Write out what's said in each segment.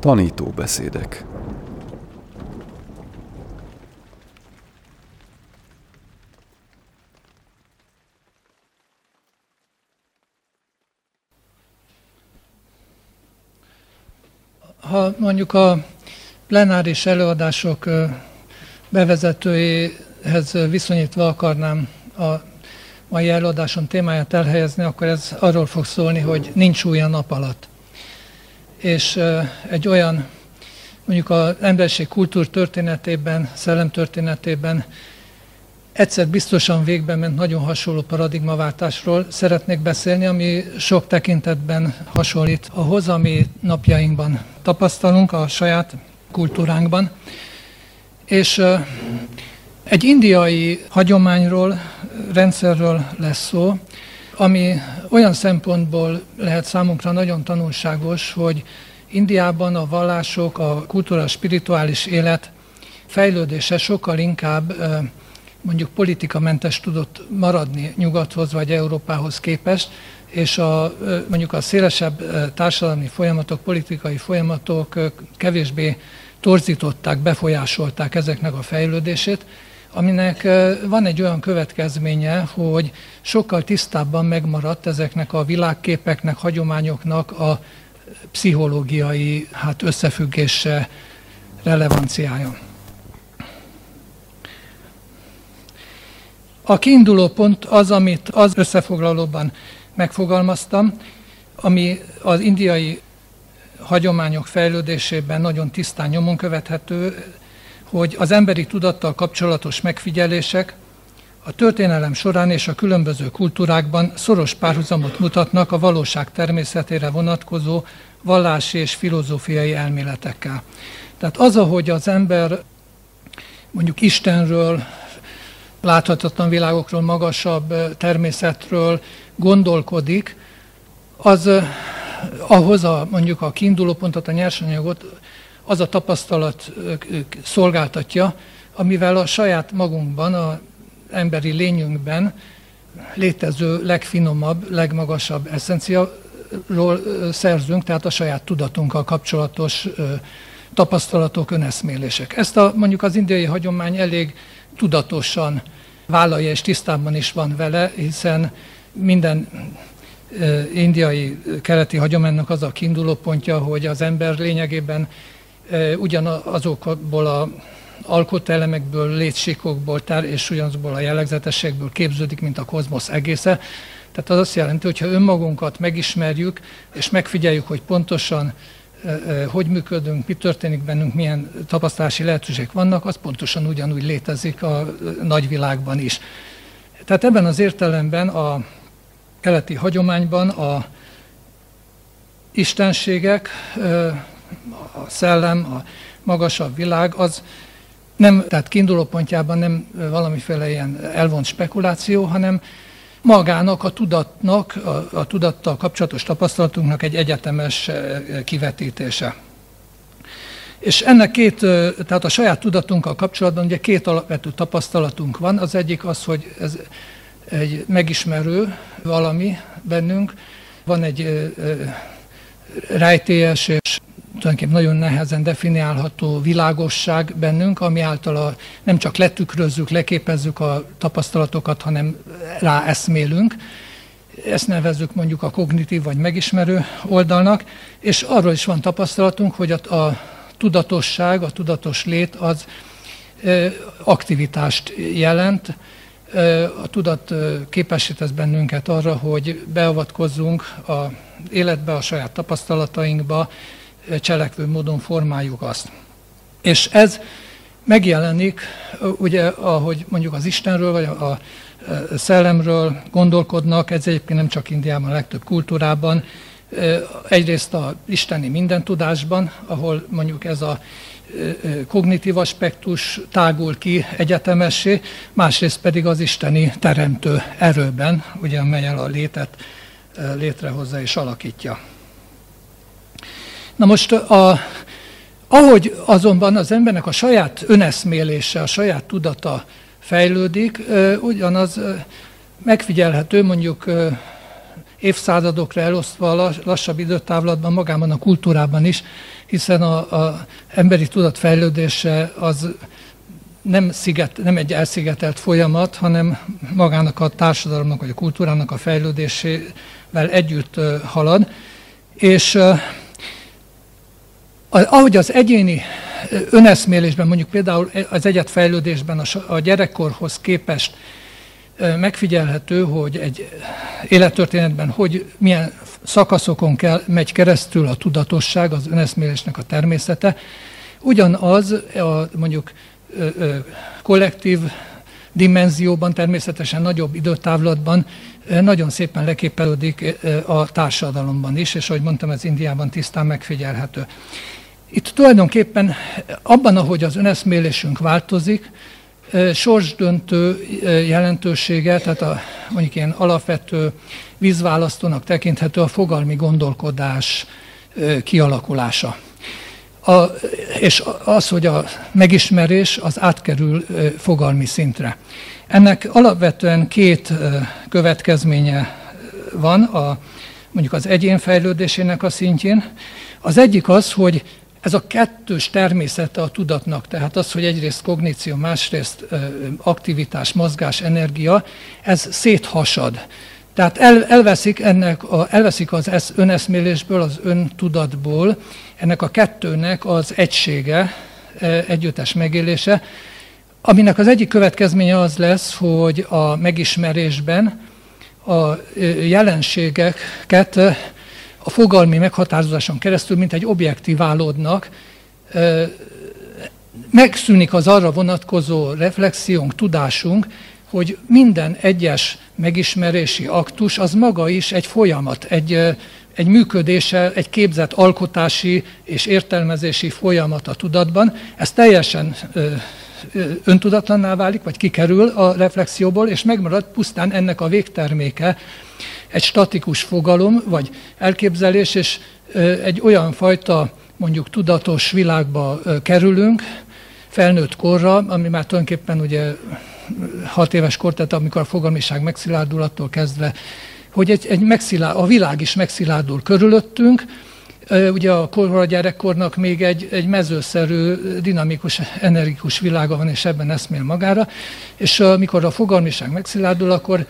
Tanítóbeszédek Ha mondjuk a plenáris előadások bevezetőjéhez viszonyítva akarnám a mai előadásom témáját elhelyezni, akkor ez arról fog szólni, hogy nincs új a nap alatt. És egy olyan, mondjuk az emberiség kultúr történetében, szellem történetében egyszer biztosan végben ment nagyon hasonló paradigmaváltásról szeretnék beszélni, ami sok tekintetben hasonlít ahhoz, ami napjainkban tapasztalunk a saját kultúránkban. És egy indiai hagyományról, rendszerről lesz szó, ami olyan szempontból lehet számunkra nagyon tanulságos, hogy Indiában a vallások, a kultúra, a spirituális élet fejlődése sokkal inkább mondjuk politikamentes tudott maradni nyugathoz vagy Európához képest, és a, mondjuk a szélesebb társadalmi folyamatok, politikai folyamatok kevésbé torzították, befolyásolták ezeknek a fejlődését, aminek van egy olyan következménye, hogy sokkal tisztábban megmaradt ezeknek a világképeknek, hagyományoknak a pszichológiai hát összefüggése, relevanciája. A kiinduló pont az, amit az összefoglalóban megfogalmaztam, ami az indiai hagyományok fejlődésében nagyon tisztán nyomon követhető, hogy az emberi tudattal kapcsolatos megfigyelések a történelem során és a különböző kultúrákban szoros párhuzamot mutatnak a valóság természetére vonatkozó vallási és filozófiai elméletekkel. Tehát az, ahogy az ember mondjuk Istenről, láthatatlan világokról, magasabb természetről gondolkodik, az ahhoz a, mondjuk a kiinduló pontot, a nyersanyagot az a tapasztalat szolgáltatja, amivel a saját magunkban, a emberi lényünkben létező legfinomabb, legmagasabb eszenciáról szerzünk, tehát a saját tudatunkkal kapcsolatos tapasztalatok, öneszmélések. Ezt a, mondjuk az indiai hagyomány elég tudatosan vállalja és tisztában is van vele, hiszen minden indiai keleti hagyománynak az a kiinduló pontja, hogy az ember lényegében ugyanazokból a alkotelemekből, létségokból és ugyanazokból a jellegzetességből képződik, mint a kozmosz egésze. Tehát az azt jelenti, hogy ha önmagunkat megismerjük, és megfigyeljük, hogy pontosan hogy működünk, mi történik bennünk, milyen tapasztalási lehetőségek vannak, az pontosan ugyanúgy létezik a nagyvilágban is. Tehát ebben az értelemben a keleti hagyományban a istenségek, a szellem, a magasabb világ, az nem, tehát kiinduló pontjában nem valamiféle ilyen elvont spekuláció, hanem magának, a tudatnak, a, a tudattal kapcsolatos tapasztalatunknak egy egyetemes kivetítése. És ennek két, tehát a saját tudatunkkal kapcsolatban ugye két alapvető tapasztalatunk van. Az egyik az, hogy ez egy megismerő valami bennünk, van egy rejtélyes és tulajdonképpen nagyon nehezen definiálható világosság bennünk, ami által a, nem csak letükrözzük, leképezzük a tapasztalatokat, hanem ráeszmélünk. Ezt nevezzük mondjuk a kognitív vagy megismerő oldalnak, és arról is van tapasztalatunk, hogy a, a tudatosság, a tudatos lét az aktivitást jelent, a tudat képesítesz bennünket arra, hogy beavatkozzunk a életbe, a saját tapasztalatainkba, cselekvő módon formáljuk azt. És ez megjelenik, ugye, ahogy mondjuk az Istenről, vagy a, szellemről gondolkodnak, ez egyébként nem csak Indiában, a legtöbb kultúrában, egyrészt a isteni mindentudásban, ahol mondjuk ez a kognitív aspektus tágul ki egyetemessé, másrészt pedig az isteni teremtő erőben, ugye, amelyel a létet létrehozza és alakítja. Na most, a, ahogy azonban az embernek a saját öneszmélése, a saját tudata fejlődik, ugyanaz megfigyelhető mondjuk évszázadokra elosztva lassabb időtávlatban, magában a kultúrában is, hiszen a, a emberi tudat fejlődése az nem, sziget, nem egy elszigetelt folyamat, hanem magának a társadalomnak vagy a kultúrának a fejlődésével együtt halad. És ahogy az egyéni öneszmélésben, mondjuk például az egyetfejlődésben a, gyerekkorhoz képest megfigyelhető, hogy egy élettörténetben hogy milyen szakaszokon kell, megy keresztül a tudatosság, az öneszmélésnek a természete. Ugyanaz a mondjuk kollektív dimenzióban, természetesen nagyobb időtávlatban nagyon szépen leképelődik a társadalomban is, és ahogy mondtam, ez Indiában tisztán megfigyelhető. Itt tulajdonképpen abban, ahogy az öneszmélésünk változik, sorsdöntő jelentősége, tehát a mondjuk ilyen alapvető vízválasztónak tekinthető a fogalmi gondolkodás kialakulása. A, és az, hogy a megismerés az átkerül fogalmi szintre. Ennek alapvetően két következménye van a, mondjuk az egyén fejlődésének a szintjén. Az egyik az, hogy ez a kettős természete a tudatnak, tehát az, hogy egyrészt kogníció, másrészt aktivitás, mozgás, energia, ez széthasad. Tehát el, elveszik, ennek a, elveszik az öneszmélésből, az öntudatból, ennek a kettőnek az egysége, együttes megélése, aminek az egyik következménye az lesz, hogy a megismerésben a jelenségeket a fogalmi meghatározáson keresztül, mint egy objektíválódnak, megszűnik az arra vonatkozó reflexiónk, tudásunk, hogy minden egyes megismerési aktus az maga is egy folyamat, egy, egy működése, egy képzett alkotási és értelmezési folyamat a tudatban. Ez teljesen öntudatlanná válik, vagy kikerül a reflexióból, és megmarad pusztán ennek a végterméke, egy statikus fogalom, vagy elképzelés, és egy olyan fajta mondjuk tudatos világba kerülünk, felnőtt korra, ami már tulajdonképpen ugye hat éves kor, tehát amikor a fogalmiság megszilárdul attól kezdve, hogy egy, egy megszilárd, a világ is megszilárdul körülöttünk, Ugye a korra gyerekkornak még egy, egy mezőszerű, dinamikus, energikus világa van, és ebben eszmél magára, és amikor a fogalmiság megszilárdul, akkor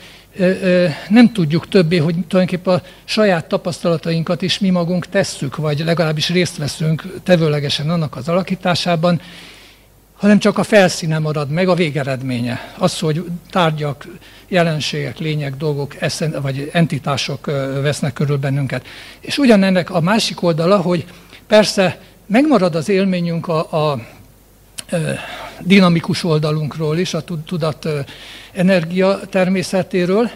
nem tudjuk többé, hogy tulajdonképpen a saját tapasztalatainkat is mi magunk tesszük, vagy legalábbis részt veszünk tevőlegesen annak az alakításában, hanem csak a felszíne marad meg, a végeredménye. Az, hogy tárgyak, jelenségek, lények, dolgok, eszen, vagy entitások vesznek körül bennünket. És ugyanennek a másik oldala, hogy persze megmarad az élményünk a, a dinamikus oldalunkról is, a tudat energia természetéről,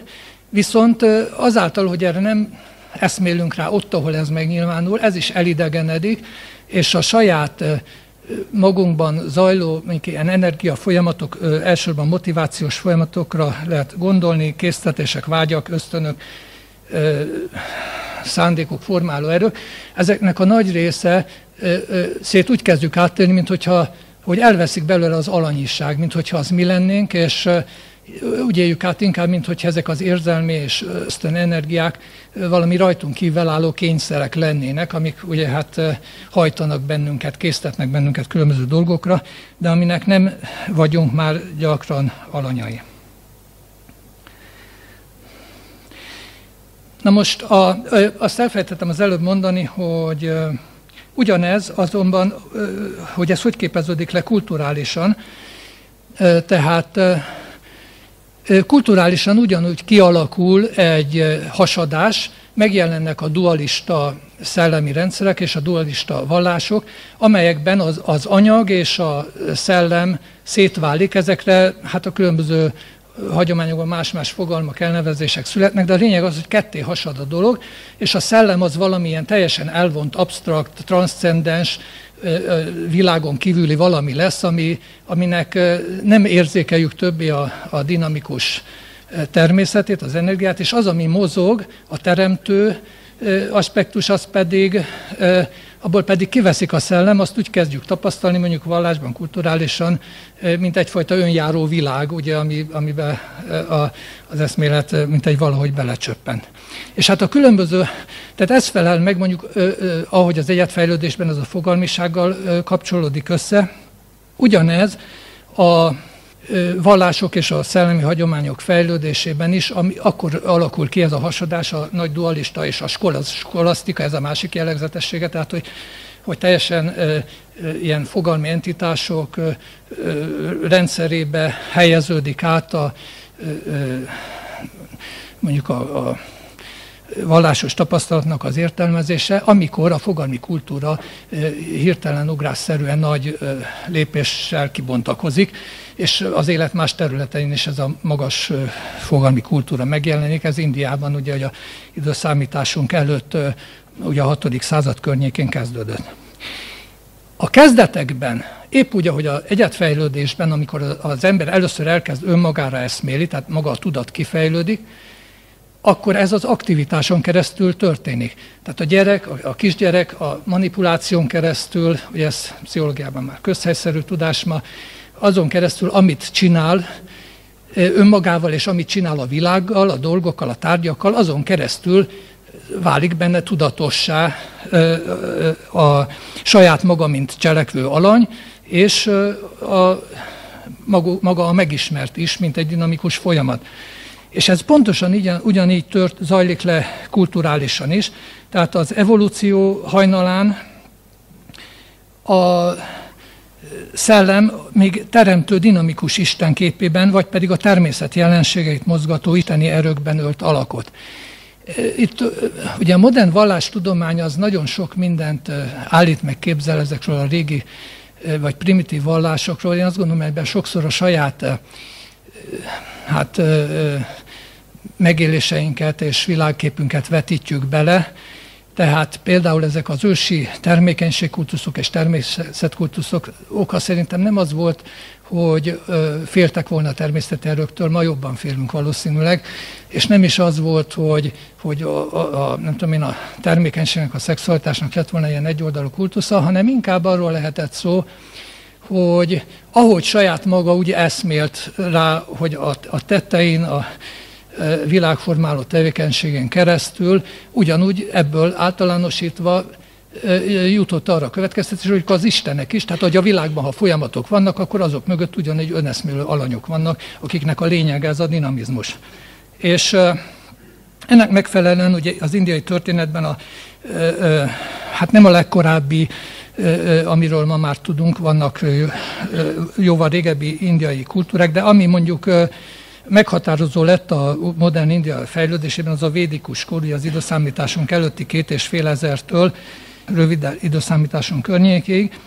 viszont azáltal, hogy erre nem eszmélünk rá ott, ahol ez megnyilvánul, ez is elidegenedik, és a saját magunkban zajló ilyen energia folyamatok, elsősorban motivációs folyamatokra lehet gondolni, készítetések, vágyak, ösztönök, szándékok, formáló erők. Ezeknek a nagy része szét úgy kezdjük áttérni, mint hogyha hogy elveszik belőle az alanyiság, mint hogyha az mi lennénk, és úgy éljük át inkább, mint hogy ezek az érzelmi és ösztön energiák valami rajtunk kívül álló kényszerek lennének, amik ugye hát hajtanak bennünket, késztetnek bennünket különböző dolgokra, de aminek nem vagyunk már gyakran alanyai. Na most a, azt elfelejtettem az előbb mondani, hogy ugyanez azonban, hogy ez hogy képeződik le kulturálisan, tehát Kulturálisan ugyanúgy kialakul egy hasadás, megjelennek a dualista szellemi rendszerek és a dualista vallások, amelyekben az, az anyag és a szellem szétválik. Ezekre hát a különböző hagyományokban más-más fogalmak, elnevezések születnek, de a lényeg az, hogy ketté hasad a dolog, és a szellem az valamilyen teljesen elvont, absztrakt, transzcendens, világon kívüli valami lesz, ami, aminek nem érzékeljük többé a, a dinamikus természetét, az energiát, és az, ami mozog, a teremtő, aspektus az pedig, abból pedig kiveszik a szellem, azt úgy kezdjük tapasztalni, mondjuk vallásban, kulturálisan, mint egyfajta önjáró világ, ugye, ami, amiben az eszmélet mint egy valahogy belecsöppen. És hát a különböző, tehát ez felel meg mondjuk, ahogy az egyetfejlődésben ez a fogalmisággal kapcsolódik össze, ugyanez a vallások és a szellemi hagyományok fejlődésében is, ami akkor alakul ki ez a hasadás, a nagy dualista és a skolasztika, ez a másik jellegzetessége, tehát hogy, hogy teljesen e, ilyen fogalmi entitások e, rendszerébe helyeződik át a e, mondjuk a, a vallásos tapasztalatnak az értelmezése, amikor a fogalmi kultúra hirtelen ugrásszerűen nagy lépéssel kibontakozik, és az élet más területein is ez a magas fogalmi kultúra megjelenik. Ez Indiában ugye, hogy a időszámításunk előtt ugye a 6. század környékén kezdődött. A kezdetekben, épp úgy, ahogy az egyetfejlődésben, amikor az ember először elkezd önmagára eszméli, tehát maga a tudat kifejlődik, akkor ez az aktivitáson keresztül történik. Tehát a gyerek, a kisgyerek a manipuláción keresztül, ugye ez pszichológiában már közhelyszerű tudás ma, azon keresztül, amit csinál önmagával, és amit csinál a világgal, a dolgokkal, a tárgyakkal, azon keresztül válik benne tudatossá a saját maga, mint cselekvő alany, és a, maga a megismert is, mint egy dinamikus folyamat. És ez pontosan ugyan, ugyanígy tört, zajlik le kulturálisan is. Tehát az evolúció hajnalán a szellem még teremtő dinamikus Isten képében, vagy pedig a természet jelenségeit mozgató isteni erőkben ölt alakot. Itt ugye a modern vallástudomány az nagyon sok mindent állít meg képzel ezekről a régi vagy primitív vallásokról. Én azt gondolom, ebben sokszor a saját hát megéléseinket és világképünket vetítjük bele, tehát például ezek az ősi termékenységkultuszok és természetkultuszok oka szerintem nem az volt, hogy féltek volna a természeti erőktől, ma jobban félünk valószínűleg, és nem is az volt, hogy, hogy a, a, a, nem tudom én, a termékenységnek, a szexualitásnak lett volna ilyen egyoldalú kultusza, hanem inkább arról lehetett szó, hogy ahogy saját maga úgy eszmélt rá, hogy a, a tettein, a világformáló tevékenységen keresztül, ugyanúgy ebből általánosítva jutott arra a következtetés, hogy az Istenek is, tehát hogy a világban, ha folyamatok vannak, akkor azok mögött ugyanígy öneszmélő alanyok vannak, akiknek a lényege ez a dinamizmus. És ennek megfelelően ugye az indiai történetben a, hát nem a legkorábbi, amiről ma már tudunk, vannak jóval régebbi indiai kultúrák, de ami mondjuk meghatározó lett a modern India fejlődésében az a védikus kor, az időszámításunk előtti két és fél ezertől, rövid időszámításunk környékéig.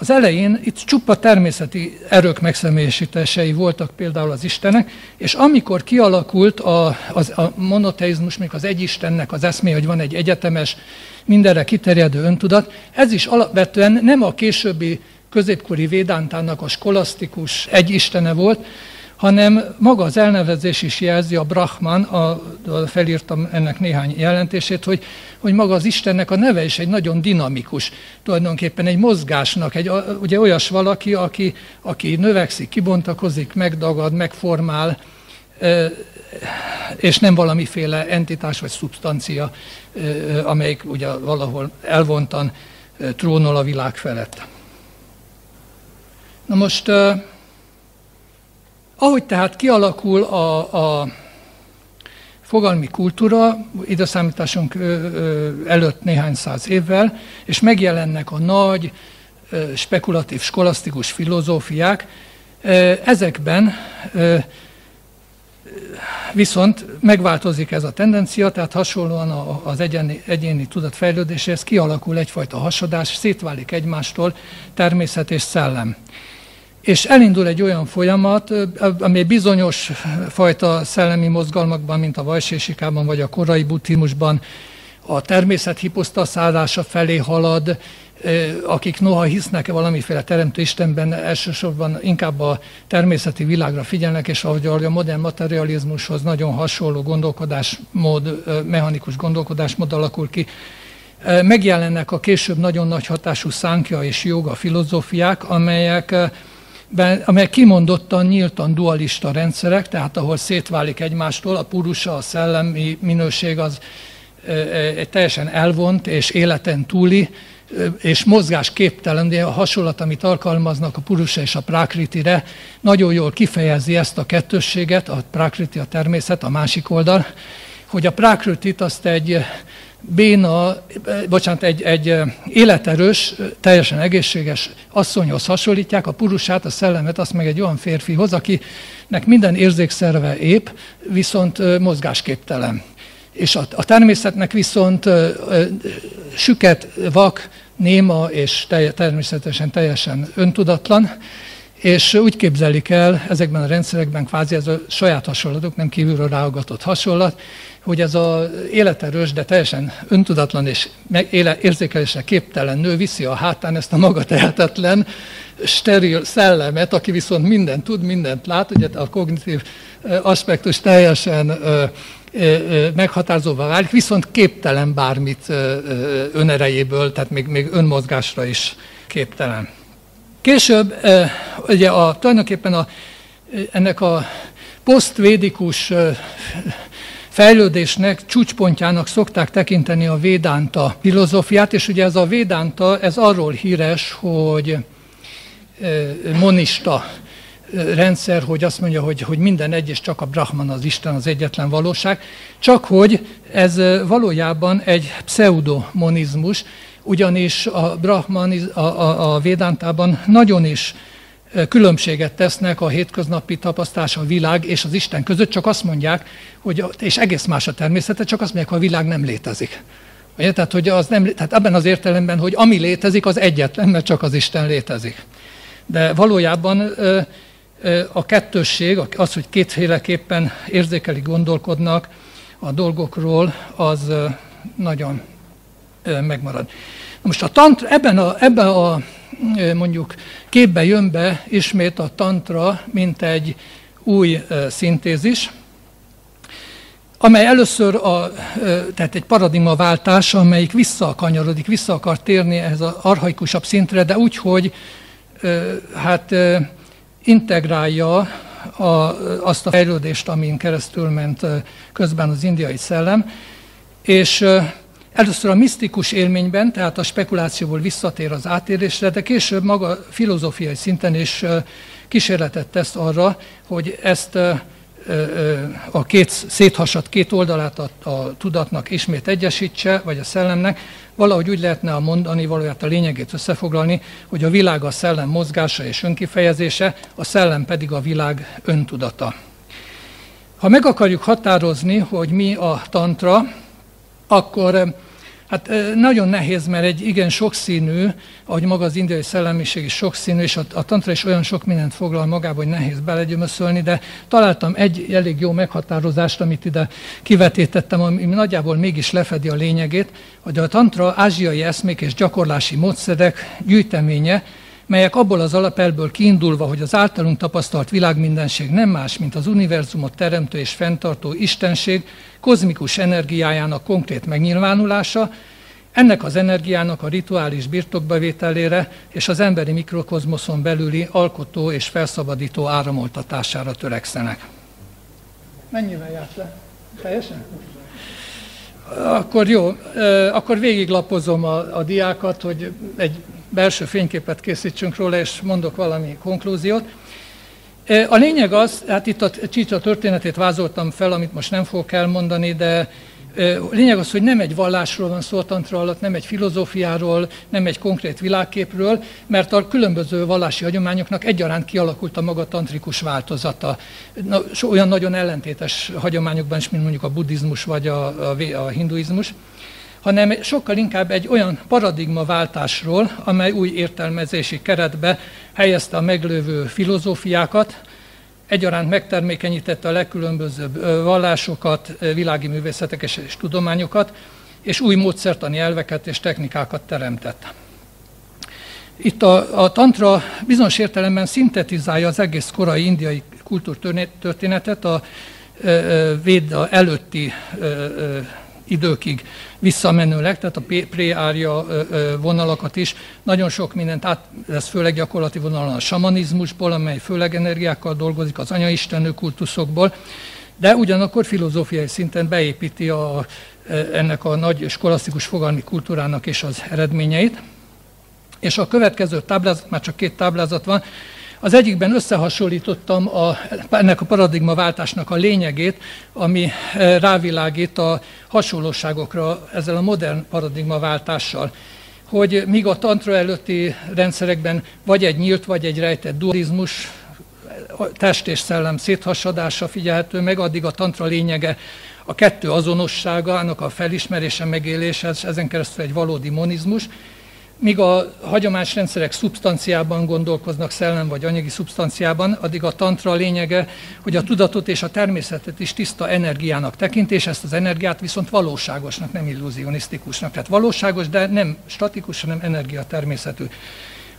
Az elején itt csupa természeti erők megszemélyesítései voltak például az Istenek, és amikor kialakult a, az, a monoteizmus, még az egyistennek az eszmé, hogy van egy egyetemes, mindenre kiterjedő öntudat, ez is alapvetően nem a későbbi középkori védántának a skolasztikus egyistene volt, hanem maga az elnevezés is jelzi, a Brahman, a, felírtam ennek néhány jelentését, hogy, hogy maga az Istennek a neve is egy nagyon dinamikus, tulajdonképpen egy mozgásnak, egy, ugye olyas valaki, aki, aki növekszik, kibontakozik, megdagad, megformál, és nem valamiféle entitás vagy szubstancia, amelyik ugye valahol elvontan trónol a világ felett. Na most ahogy tehát kialakul a, a fogalmi kultúra, időszámításunk előtt néhány száz évvel, és megjelennek a nagy, spekulatív, skolasztikus filozófiák, ezekben viszont megváltozik ez a tendencia, tehát hasonlóan az egyéni, egyéni tudat kialakul egyfajta hasadás, szétválik egymástól természet és szellem és elindul egy olyan folyamat, ami bizonyos fajta szellemi mozgalmakban, mint a vajsésikában vagy a korai buddhizmusban a természet hiposztaszálása felé halad, akik noha hisznek valamiféle teremtő Istenben, elsősorban inkább a természeti világra figyelnek, és ahogy a modern materializmushoz nagyon hasonló gondolkodásmód, mechanikus gondolkodásmód alakul ki, megjelennek a később nagyon nagy hatású szánkja és joga filozófiák, amelyek amelyek kimondottan, nyíltan dualista rendszerek, tehát ahol szétválik egymástól, a purusa, a szellemi minőség az egy teljesen elvont és életen túli, és mozgásképtelen, de a hasonlat, amit alkalmaznak a purusa és a prakritire, nagyon jól kifejezi ezt a kettősséget, a prakriti a természet, a másik oldal, hogy a prakritit azt egy béna, bocsánat, egy, egy életerős, teljesen egészséges asszonyhoz hasonlítják, a purusát, a szellemet, azt meg egy olyan férfihoz, akinek minden érzékszerve épp, viszont mozgásképtelen. És a, a természetnek viszont ö, süket, vak, néma és telj, természetesen teljesen öntudatlan, és úgy képzelik el ezekben a rendszerekben, kvázi ez a saját hasonlatok, nem kívülről ráagatott hasonlat, hogy ez az életerős, de teljesen öntudatlan és érzékelésre képtelen nő viszi a hátán ezt a maga tehetetlen, steril szellemet, aki viszont mindent tud, mindent lát, ugye a kognitív aspektus teljesen meghatározóvá válik, viszont képtelen bármit önerejéből, tehát még, még önmozgásra is képtelen. Később ugye a, tulajdonképpen a, ennek a posztvédikus fejlődésnek, csúcspontjának szokták tekinteni a védánta filozófiát, és ugye ez a védánta, ez arról híres, hogy monista rendszer, hogy azt mondja, hogy, hogy minden egy, és csak a Brahman az Isten az egyetlen valóság, csak hogy ez valójában egy pseudomonizmus, ugyanis a Brahman a, a, a Védántában nagyon is különbséget tesznek a hétköznapi tapasztalás, a világ és az Isten között, csak azt mondják, hogy, és egész más a természete, csak azt mondják, hogy a világ nem létezik. Ugye? Tehát, hogy az nem, tehát ebben az értelemben, hogy ami létezik, az egyetlen, mert csak az Isten létezik. De valójában a kettősség, az, hogy kétféleképpen érzékeli, gondolkodnak a dolgokról, az nagyon megmarad. Most a tantra, ebben a, ebben a mondjuk képbe jön be ismét a tantra, mint egy új szintézis, amely először a, tehát egy paradigmaváltás, amelyik visszakanyarodik, vissza akar térni ehhez az arhaikusabb szintre, de úgy, hogy hát integrálja a, azt a fejlődést, amin keresztül ment közben az indiai szellem, és Először a misztikus élményben, tehát a spekulációból visszatér az átérésre, de később maga filozófiai szinten is kísérletet tesz arra, hogy ezt a két széthasadt két oldalát a, a tudatnak ismét egyesítse, vagy a szellemnek, valahogy úgy lehetne a mondani, valójában a lényegét összefoglalni, hogy a világ a szellem mozgása és önkifejezése, a szellem pedig a világ öntudata. Ha meg akarjuk határozni, hogy mi a tantra, akkor Hát nagyon nehéz, mert egy igen sokszínű, ahogy maga az indiai szellemiség is sokszínű, és a, a tantra is olyan sok mindent foglal magába, hogy nehéz belegyömöszölni, de találtam egy elég jó meghatározást, amit ide kivetítettem, ami nagyjából mégis lefedi a lényegét, hogy a tantra ázsiai eszmék és gyakorlási módszerek gyűjteménye, melyek abból az alapelből kiindulva, hogy az általunk tapasztalt világmindenség nem más, mint az univerzumot teremtő és fenntartó istenség kozmikus energiájának konkrét megnyilvánulása, ennek az energiának a rituális birtokbevételére és az emberi mikrokozmoszon belüli alkotó és felszabadító áramoltatására törekszenek. Mennyivel járt le? Teljesen? Akkor jó, akkor végiglapozom a, a diákat, hogy egy belső fényképet készítsünk róla, és mondok valami konklúziót. A lényeg az, hát itt a csícsa történetét vázoltam fel, amit most nem fogok elmondani, de a lényeg az, hogy nem egy vallásról van szó a tantra alatt, nem egy filozófiáról, nem egy konkrét világképről, mert a különböző vallási hagyományoknak egyaránt kialakult a maga tantrikus változata. Olyan nagyon ellentétes hagyományokban is, mint mondjuk a buddhizmus vagy a, a, a hinduizmus hanem sokkal inkább egy olyan paradigmaváltásról, amely új értelmezési keretbe helyezte a meglévő filozófiákat, egyaránt megtermékenyítette a legkülönbözőbb vallásokat, világi művészetek és tudományokat, és új módszertani elveket és technikákat teremtett. Itt a, a tantra bizonyos értelemben szintetizálja az egész korai indiai kultúrtörténetet, a Véda előtti időkig visszamenőleg, tehát a pré-árja vonalakat is. Nagyon sok mindent át, ez főleg gyakorlati vonalon a samanizmusból, amely főleg energiákkal dolgozik, az anyaistenő kultuszokból, de ugyanakkor filozófiai szinten beépíti a, ennek a nagy skolasztikus fogalmi kultúrának és az eredményeit. És a következő táblázat, már csak két táblázat van, az egyikben összehasonlítottam a, ennek a paradigmaváltásnak a lényegét, ami eh, rávilágít a hasonlóságokra ezzel a modern paradigmaváltással. Hogy míg a tantra előtti rendszerekben vagy egy nyílt, vagy egy rejtett dualizmus, test és szellem széthasadása figyelhető meg, addig a tantra lényege a kettő azonossága, annak a felismerése, megélése, ezen keresztül egy valódi monizmus, Míg a hagyományos rendszerek szubstanciában gondolkoznak, szellem vagy anyagi szubstanciában, addig a tantra lényege, hogy a tudatot és a természetet is tiszta energiának tekint, és ezt az energiát viszont valóságosnak, nem illuzionisztikusnak. Tehát valóságos, de nem statikus, hanem energia természetű.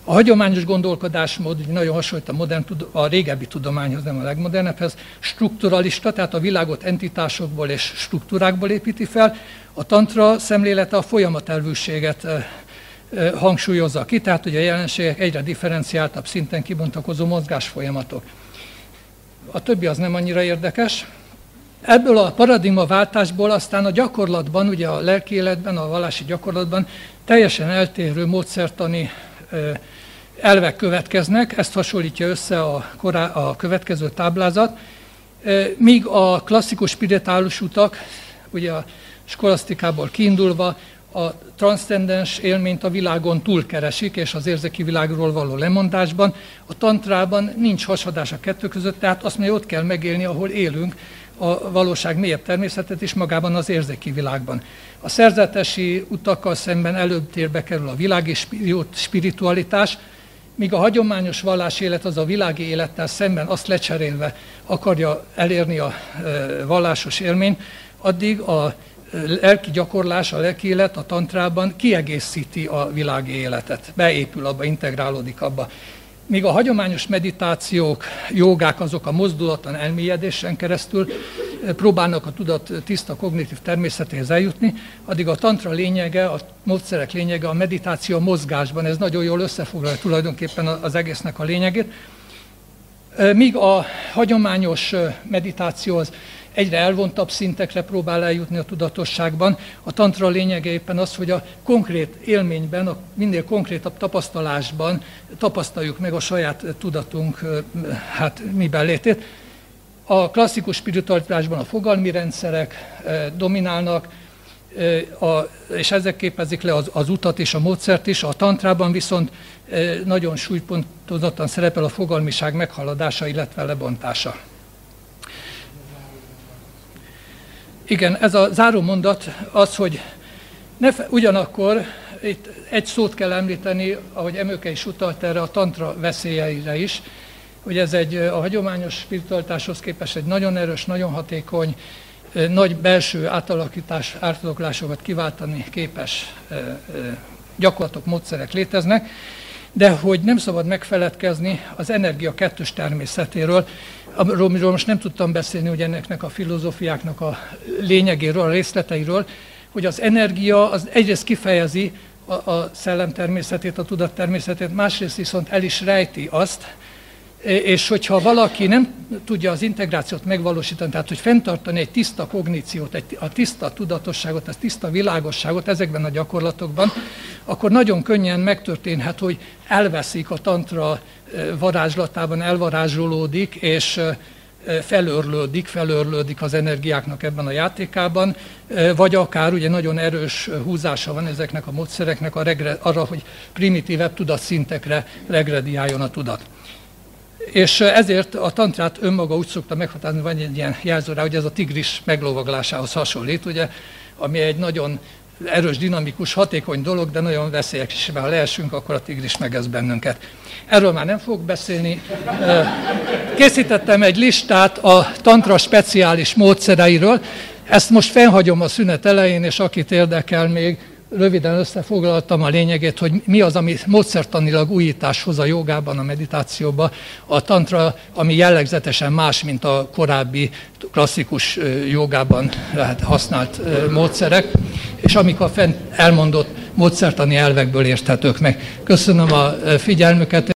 A hagyományos gondolkodásmód nagyon hasonlít a, modern, a régebbi tudományhoz, nem a legmodernebbhez, strukturalista, tehát a világot entitásokból és struktúrákból építi fel. A tantra szemlélete a folyamatelvűséget hangsúlyozza ki, tehát hogy a jelenségek egyre differenciáltabb szinten kibontakozó mozgásfolyamatok. A többi az nem annyira érdekes. Ebből a paradigmaváltásból aztán a gyakorlatban, ugye a lelki életben, a vallási gyakorlatban teljesen eltérő módszertani elvek következnek, ezt hasonlítja össze a, korá, a következő táblázat, míg a klasszikus spirituális utak, ugye a skolasztikából kiindulva, a transzcendens élményt a világon túlkeresik, és az érzéki világról való lemondásban. A tantrában nincs hasadás a kettő között, tehát azt mondja, ott kell megélni, ahol élünk, a valóság mélyebb természetet is magában az érzéki világban. A szerzetesi utakkal szemben előbb térbe kerül a világi spiritualitás, míg a hagyományos vallás élet az a világi élettel szemben azt lecserélve akarja elérni a vallásos élményt, addig a lelki gyakorlás, a lelki élet a tantrában kiegészíti a világi életet, beépül abba, integrálódik abba. Míg a hagyományos meditációk, jogák azok a mozdulatlan elmélyedésen keresztül próbálnak a tudat tiszta kognitív természetéhez eljutni, addig a tantra lényege, a módszerek lényege a meditáció a mozgásban, ez nagyon jól összefoglalja tulajdonképpen az egésznek a lényegét. Míg a hagyományos meditáció az egyre elvontabb szintekre próbál eljutni a tudatosságban. A tantra lényege éppen az, hogy a konkrét élményben, a minél konkrétabb tapasztalásban tapasztaljuk meg a saját tudatunk hát, miben létét. A klasszikus spiritualitásban a fogalmi rendszerek dominálnak, a, és ezek képezik le az, az utat és a módszert is. A tantrában viszont nagyon súlypontozottan szerepel a fogalmiság meghaladása, illetve lebontása. Igen, ez a záró mondat az, hogy ne fe, ugyanakkor itt egy szót kell említeni, ahogy Emőke is utalt erre a tantra veszélyeire is, hogy ez egy a hagyományos spiritualitáshoz képest egy nagyon erős, nagyon hatékony, nagy belső átalakítás, átadoklásokat kiváltani képes gyakorlatok, módszerek léteznek, de hogy nem szabad megfeledkezni az energia kettős természetéről, amiről most nem tudtam beszélni, hogy ennek a filozófiáknak a lényegéről, a részleteiről, hogy az energia az egyrészt kifejezi a, a szellem természetét, a tudat természetét, másrészt viszont el is rejti azt, és hogyha valaki nem tudja az integrációt megvalósítani, tehát hogy fenntartani egy tiszta kogníciót, egy, a tiszta tudatosságot, a tiszta világosságot ezekben a gyakorlatokban, akkor nagyon könnyen megtörténhet, hogy elveszik a tantra varázslatában, elvarázsolódik, és felörlődik, felörlődik az energiáknak ebben a játékában, vagy akár ugye nagyon erős húzása van ezeknek a módszereknek a regre, arra, hogy primitívebb tudatszintekre regrediáljon a tudat. És ezért a tantrát önmaga úgy szokta meghatározni, van egy ilyen jelző rá, hogy ez a tigris meglovaglásához hasonlít, ugye, ami egy nagyon erős, dinamikus, hatékony dolog, de nagyon veszélyes is, ha leesünk, akkor a tigris megez bennünket. Erről már nem fogok beszélni. Készítettem egy listát a tantra speciális módszereiről. Ezt most felhagyom a szünet elején, és akit érdekel még, röviden összefoglaltam a lényegét, hogy mi az, ami módszertanilag újítás hoz a jogában, a meditációban. A tantra, ami jellegzetesen más, mint a korábbi klasszikus jogában lehet használt módszerek, és amik a fent elmondott módszertani elvekből érthetők meg. Köszönöm a figyelmüket.